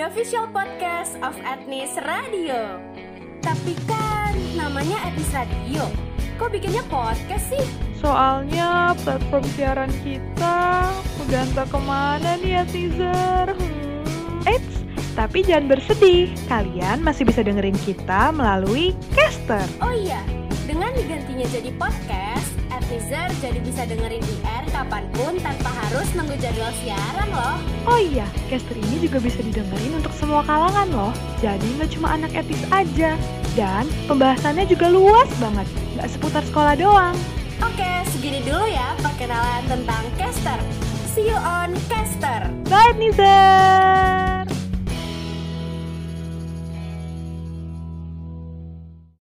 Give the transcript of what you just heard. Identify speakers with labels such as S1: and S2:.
S1: official podcast of Etnis Radio. Tapi kan namanya Etnis Radio. Kok bikinnya podcast sih?
S2: Soalnya platform siaran kita udah entah ke mana nih ya teaser. Hmm.
S3: Eits, tapi jangan bersedih. Kalian masih bisa dengerin kita melalui Caster.
S1: Oh iya, dengan digantinya jadi podcast, Etnizer jadi bisa dengerin di air kapan pun tanpa harus nunggu jadwal siaran loh.
S3: Oh iya, Caster ini juga bisa didengerin untuk semua kalangan loh. Jadi nggak cuma anak etis aja. Dan pembahasannya juga luas banget, nggak seputar sekolah doang.
S1: Oke, segini dulu ya perkenalan tentang Caster. See you on Caster.
S3: Bye, Nizer!